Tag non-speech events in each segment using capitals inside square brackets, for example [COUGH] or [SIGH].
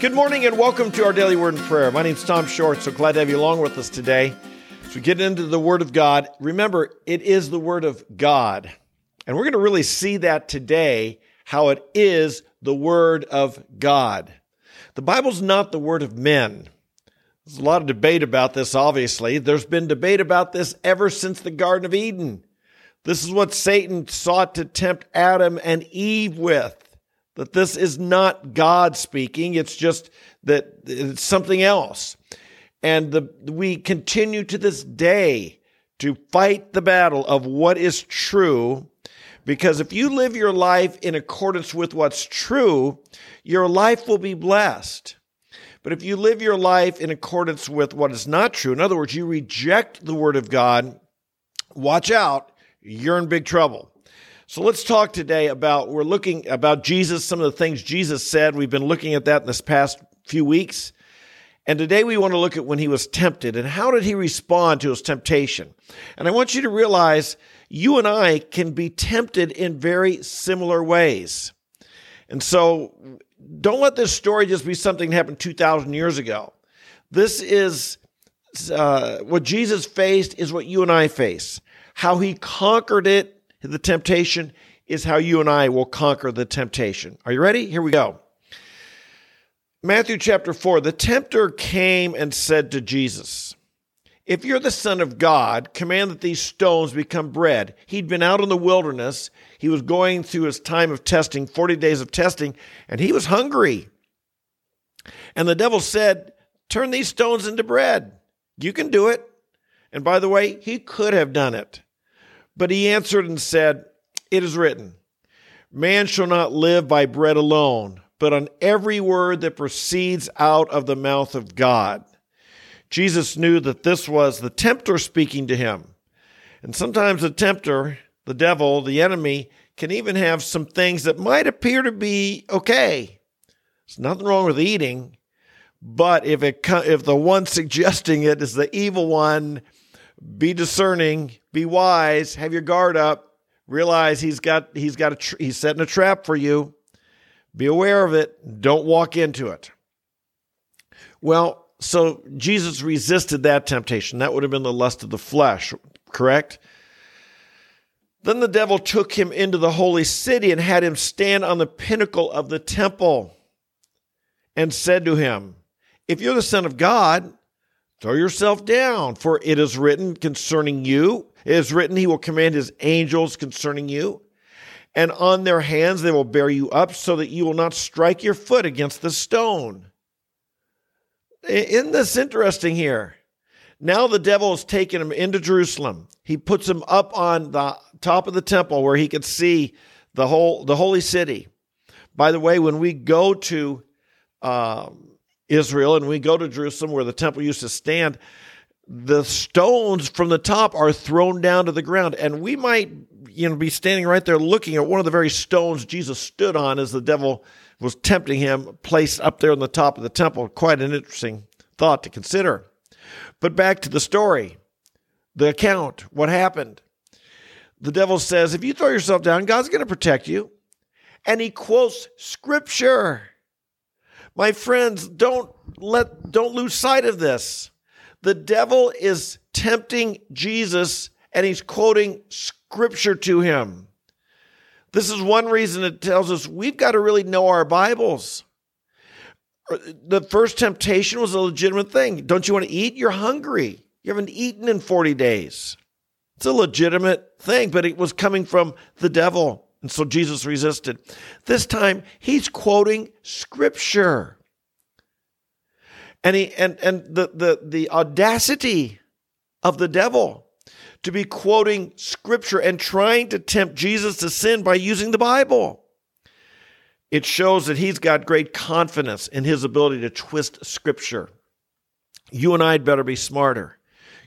Good morning and welcome to our daily word and prayer. My name is Tom Short, so glad to have you along with us today. As we get into the word of God, remember, it is the word of God. And we're going to really see that today, how it is the word of God. The Bible's not the word of men. There's a lot of debate about this, obviously. There's been debate about this ever since the Garden of Eden. This is what Satan sought to tempt Adam and Eve with that this is not God speaking. It's just that it's something else. And the, we continue to this day to fight the battle of what is true. Because if you live your life in accordance with what's true, your life will be blessed. But if you live your life in accordance with what is not true, in other words, you reject the word of God, watch out, you're in big trouble. So let's talk today about we're looking about Jesus, some of the things Jesus said. We've been looking at that in this past few weeks. And today we want to look at when he was tempted and how did he respond to his temptation. And I want you to realize you and I can be tempted in very similar ways. And so don't let this story just be something that happened 2,000 years ago. This is uh, what Jesus faced, is what you and I face. How he conquered it the temptation is how you and I will conquer the temptation. Are you ready? Here we go. Matthew chapter 4 The tempter came and said to Jesus, If you're the Son of God, command that these stones become bread. He'd been out in the wilderness. He was going through his time of testing, 40 days of testing, and he was hungry. And the devil said, Turn these stones into bread. You can do it. And by the way, he could have done it. But he answered and said, It is written, Man shall not live by bread alone, but on every word that proceeds out of the mouth of God. Jesus knew that this was the tempter speaking to him. And sometimes the tempter, the devil, the enemy, can even have some things that might appear to be okay. There's nothing wrong with eating, but if it if the one [LAUGHS] suggesting it is the evil one, be discerning, be wise, have your guard up, realize he's got he's got a tr- he's setting a trap for you. Be aware of it, don't walk into it. Well, so Jesus resisted that temptation. That would have been the lust of the flesh, correct? Then the devil took him into the holy city and had him stand on the pinnacle of the temple and said to him, If you're the Son of God, Throw yourself down, for it is written concerning you. It is written, He will command His angels concerning you. And on their hands they will bear you up so that you will not strike your foot against the stone. Isn't this interesting here? Now the devil has taken him into Jerusalem. He puts him up on the top of the temple where he could see the whole the holy city. By the way, when we go to um, Israel and we go to Jerusalem where the temple used to stand, the stones from the top are thrown down to the ground. And we might, you know, be standing right there looking at one of the very stones Jesus stood on as the devil was tempting him, placed up there on the top of the temple. Quite an interesting thought to consider. But back to the story, the account, what happened. The devil says, if you throw yourself down, God's going to protect you. And he quotes scripture. My friends, don't let don't lose sight of this. The devil is tempting Jesus and he's quoting scripture to him. This is one reason it tells us we've got to really know our Bibles. Uh, the first temptation was a legitimate thing. Don't you want to eat? You're hungry. You haven't eaten in 40 days. It's a legitimate thing, but it was coming from the devil. And so Jesus resisted. This time he's quoting scripture. And he and and the the the audacity of the devil to be quoting scripture and trying to tempt Jesus to sin by using the Bible. It shows that he's got great confidence in his ability to twist scripture. You and I'd better be smarter.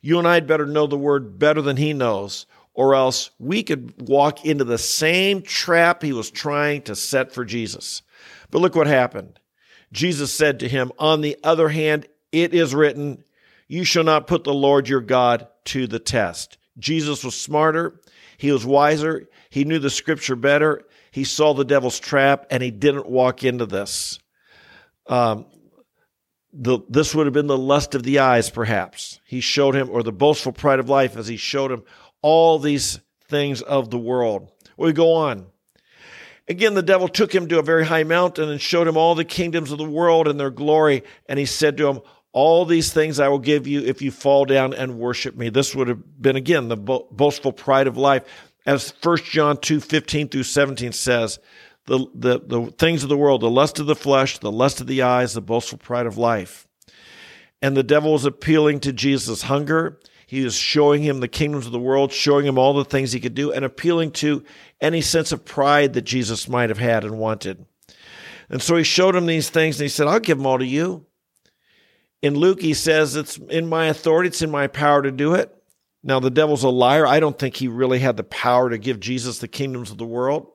You and I'd better know the word better than he knows, or else we could walk into the same trap he was trying to set for Jesus. But look what happened. Jesus said to him, On the other hand, it is written, You shall not put the Lord your God to the test. Jesus was smarter. He was wiser. He knew the scripture better. He saw the devil's trap and he didn't walk into this. Um, the, this would have been the lust of the eyes, perhaps. He showed him, or the boastful pride of life, as he showed him all these things of the world. We go on. Again, the devil took him to a very high mountain and showed him all the kingdoms of the world and their glory. And he said to him, All these things I will give you if you fall down and worship me. This would have been, again, the boastful pride of life. As 1 John 2 15 through 17 says, the, the, the things of the world, the lust of the flesh, the lust of the eyes, the boastful pride of life. And the devil was appealing to Jesus' hunger. He was showing him the kingdoms of the world, showing him all the things he could do, and appealing to any sense of pride that Jesus might have had and wanted. And so he showed him these things, and he said, I'll give them all to you. In Luke, he says, It's in my authority, it's in my power to do it. Now, the devil's a liar. I don't think he really had the power to give Jesus the kingdoms of the world.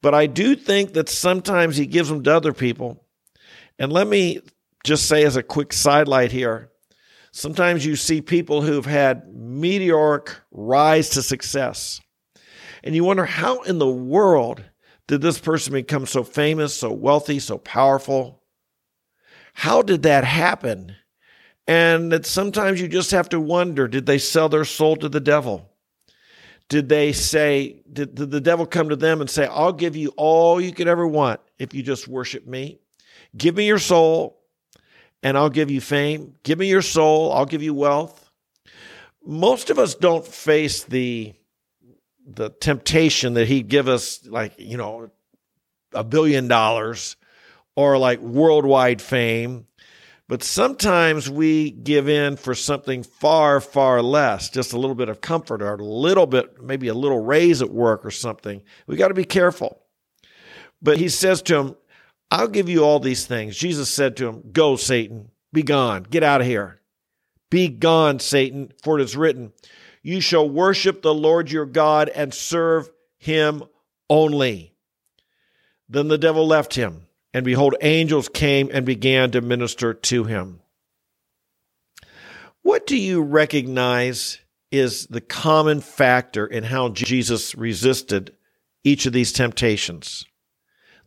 But I do think that sometimes he gives them to other people. And let me just say as a quick sidelight here sometimes you see people who've had meteoric rise to success. And you wonder how in the world did this person become so famous, so wealthy, so powerful? How did that happen? And that sometimes you just have to wonder did they sell their soul to the devil? Did they say, did, did the devil come to them and say, I'll give you all you could ever want if you just worship me? Give me your soul and I'll give you fame. Give me your soul, I'll give you wealth. Most of us don't face the the temptation that he'd give us like, you know, a billion dollars or like worldwide fame but sometimes we give in for something far, far less, just a little bit of comfort or a little bit, maybe a little raise at work or something. We got to be careful. But he says to him, I'll give you all these things. Jesus said to him, Go, Satan, be gone, get out of here. Be gone, Satan, for it is written, You shall worship the Lord your God and serve him only. Then the devil left him and behold, angels came and began to minister to him. What do you recognize is the common factor in how Jesus resisted each of these temptations?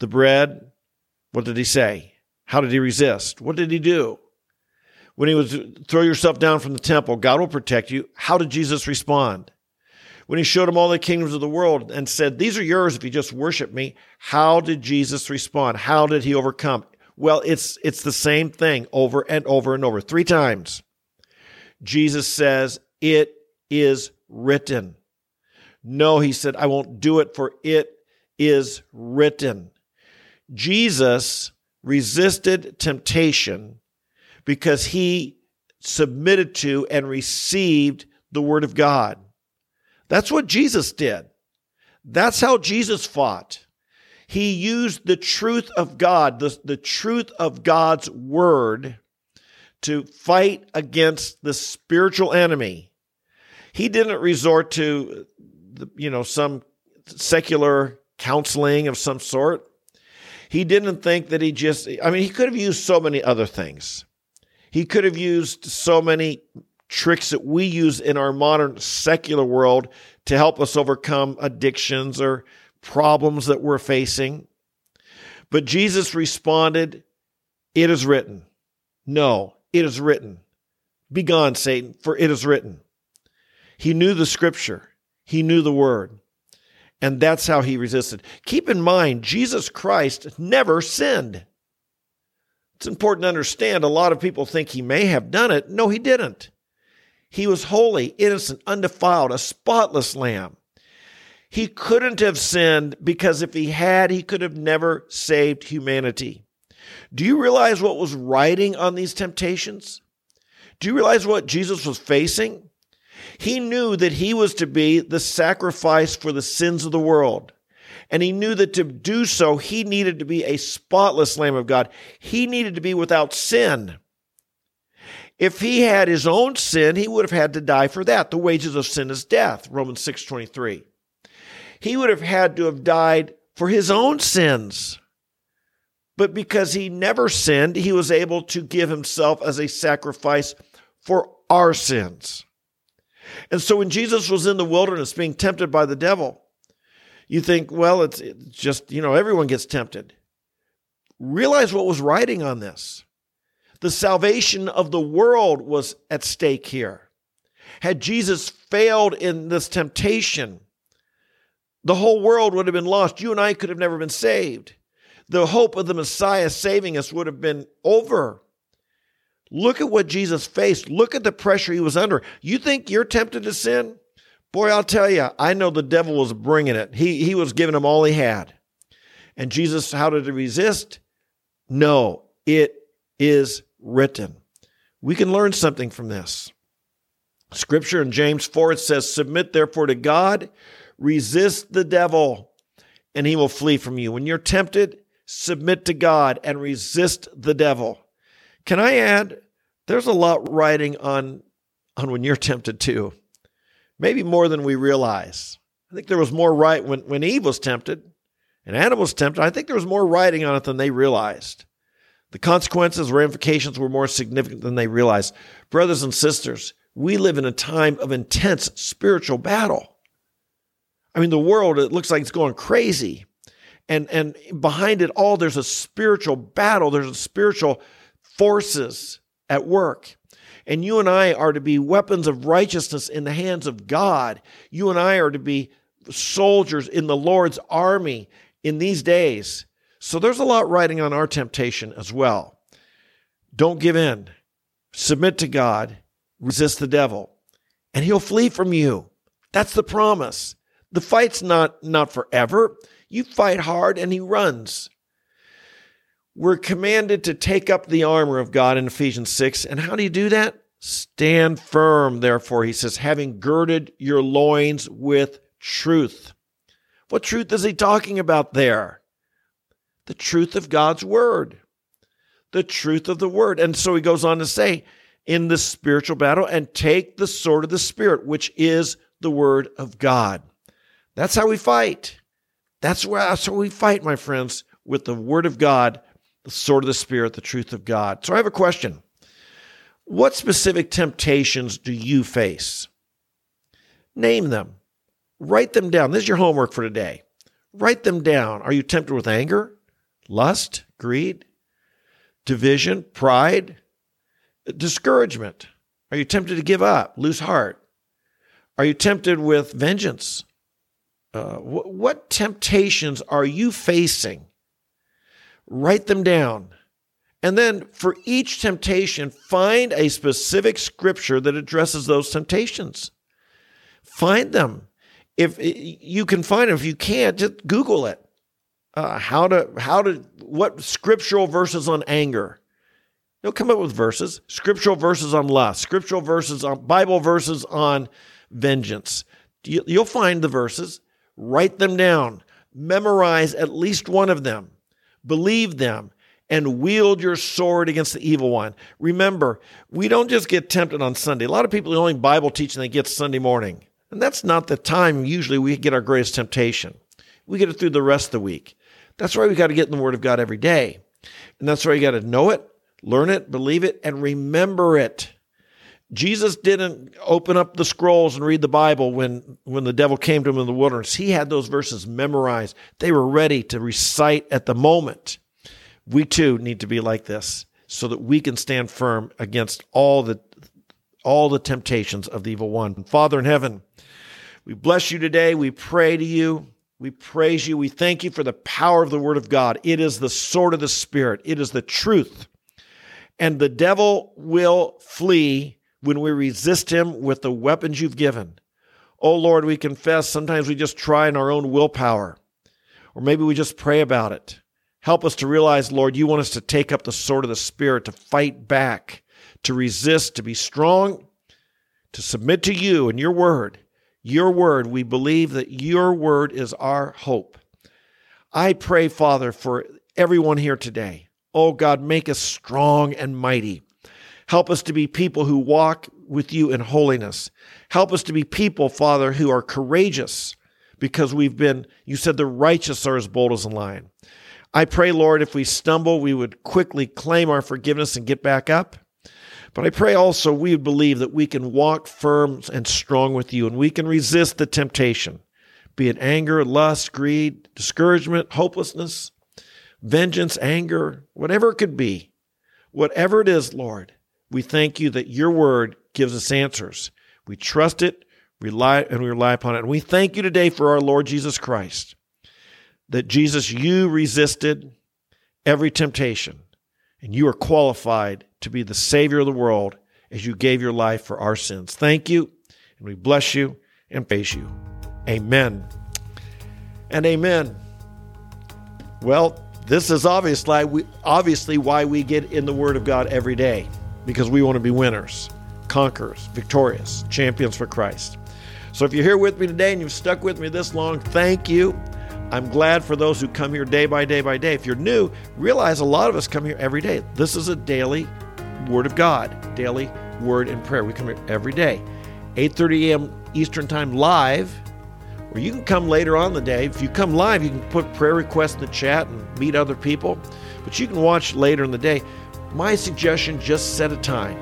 The bread, what did he say? How did he resist? What did he do? When he was throw yourself down from the temple, God will protect you. How did Jesus respond? when he showed him all the kingdoms of the world and said, These are yours if you just worship me, how did Jesus respond? How did he overcome? Well, it's, it's the same thing over and over and over. Three times. Jesus says, It is written. No, he said, I won't do it, for it is written. Jesus resisted temptation because he submitted to and received the word of God. That's what Jesus did. That's how Jesus fought. He used the truth of God, the, the truth of God's word, to fight against the spiritual enemy. He didn't resort to, you know, some secular counseling of some sort. He didn't think that he just, I mean, he could have used so many other things. He could have used so many tricks that we use in our modern secular world to help us overcome addictions or problems that we're facing. But Jesus responded, It is written. No, it is written. Begone, Satan, for it is written. He knew the scripture, he knew the word. And that's how he resisted. Keep in mind, Jesus Christ never sinned. It's important to understand a lot of people think he may have done it. No, he didn't. He was holy, innocent, undefiled, a spotless lamb. He couldn't have sinned because if he had, he could have never saved humanity. Do you realize what was riding on these temptations? Do you realize what Jesus was facing? He knew that he was to be the sacrifice for the sins of the world. And he knew that to do so, he needed to be a spotless Lamb of God. He needed to be without sin. If he had his own sin, he would have had to die for that. The wages of sin is death, Romans 6:23. He would have had to have died for his own sins. But because he never sinned, he was able to give himself as a sacrifice for our sins. And so when Jesus was in the wilderness being tempted by the devil, you think, well, it's, it's just, you know, everyone gets tempted. Realize what was riding on this. The salvation of the world was at stake here. Had Jesus failed in this temptation, the whole world would have been lost. You and I could have never been saved. The hope of the Messiah saving us would have been over. Look at what Jesus faced. Look at the pressure he was under. You think you're tempted to sin? Boy, I'll tell you, I know the devil was bringing it. He, he was giving him all he had. And Jesus, how did he resist? No, it is written. We can learn something from this. Scripture in James 4 it says, Submit therefore to God, resist the devil, and he will flee from you. When you're tempted, submit to God and resist the devil. Can I add, there's a lot riding on, on when you're tempted too. Maybe more than we realize. I think there was more right when, when Eve was tempted and Adam was tempted. I think there was more riding on it than they realized. The consequences, ramifications were more significant than they realized. Brothers and sisters, we live in a time of intense spiritual battle. I mean, the world, it looks like it's going crazy. And, and behind it all, there's a spiritual battle. There's a spiritual forces at work. And you and I are to be weapons of righteousness in the hands of God. You and I are to be soldiers in the Lord's army in these days. So there's a lot riding on our temptation as well. Don't give in. Submit to God. Resist the devil, and he'll flee from you. That's the promise. The fight's not, not forever. You fight hard and he runs. We're commanded to take up the armor of God in Ephesians 6. And how do you do that? Stand firm, therefore, he says, having girded your loins with truth. What truth is he talking about there? The truth of God's word. The truth of the word. And so he goes on to say, in the spiritual battle, and take the sword of the Spirit, which is the word of God. That's how we fight. That's, where, that's how we fight, my friends, with the word of God the sword of the Spirit, the truth of God. So I have a question. What specific temptations do you face? Name them. Write them down. This is your homework for today. Write them down. Are you tempted with anger, lust, greed, division, pride, discouragement? Are you tempted to give up, lose heart? Are you tempted with vengeance? Uh, wh- what temptations are you facing? Write them down. And then for each temptation, find a specific scripture that addresses those temptations. Find them. If you can find them, if you can't, just Google it. Uh, how to how to what scriptural verses on anger? You'll come up with verses, scriptural verses on lust, scriptural verses on Bible verses on vengeance. You'll find the verses, write them down, memorize at least one of them believe them, and wield your sword against the evil one. Remember, we don't just get tempted on Sunday. A lot of people only Bible teaching they get Sunday morning. And that's not the time usually we get our greatest temptation. We get it through the rest of the week. That's why we got to get in the Word of God every day. And that's why you got to know it, learn it, believe it, and remember it. Jesus didn't open up the scrolls and read the Bible when, when the devil came to him in the wilderness. He had those verses memorized. They were ready to recite at the moment. We too need to be like this so that we can stand firm against all the all the temptations of the evil one. Father in heaven, we bless you today. We pray to you. We praise you. We thank you for the power of the word of God. It is the sword of the spirit. It is the truth. And the devil will flee when we resist Him with the weapons you've given. Oh Lord, we confess sometimes we just try in our own willpower, or maybe we just pray about it. Help us to realize, Lord, you want us to take up the sword of the Spirit, to fight back, to resist, to be strong, to submit to you and your word. Your word, we believe that your word is our hope. I pray, Father, for everyone here today. Oh God, make us strong and mighty. Help us to be people who walk with you in holiness. Help us to be people, Father, who are courageous because we've been, you said the righteous are as bold as a lion. I pray, Lord, if we stumble, we would quickly claim our forgiveness and get back up. But I pray also we would believe that we can walk firm and strong with you and we can resist the temptation, be it anger, lust, greed, discouragement, hopelessness, vengeance, anger, whatever it could be. Whatever it is, Lord, we thank you that your word gives us answers. We trust it, rely and we rely upon it. And we thank you today for our Lord Jesus Christ. That Jesus, you resisted every temptation, and you are qualified to be the Savior of the world as you gave your life for our sins. Thank you, and we bless you and praise you. Amen and amen. Well, this is obviously why we get in the Word of God every day, because we want to be winners, conquerors, victorious, champions for Christ. So if you're here with me today and you've stuck with me this long, thank you. I'm glad for those who come here day by day by day. If you're new, realize a lot of us come here every day. This is a daily Word of God, daily Word and prayer. We come here every day, 8:30 a.m. Eastern Time live or you can come later on the day. If you come live, you can put prayer requests in the chat and meet other people, but you can watch later in the day. My suggestion just set a time,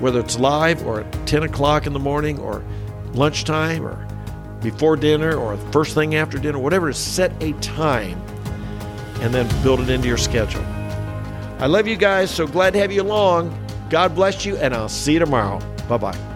whether it's live or at 10 o'clock in the morning or lunchtime or before dinner or first thing after dinner, whatever, set a time and then build it into your schedule. I love you guys, so glad to have you along. God bless you, and I'll see you tomorrow. Bye bye.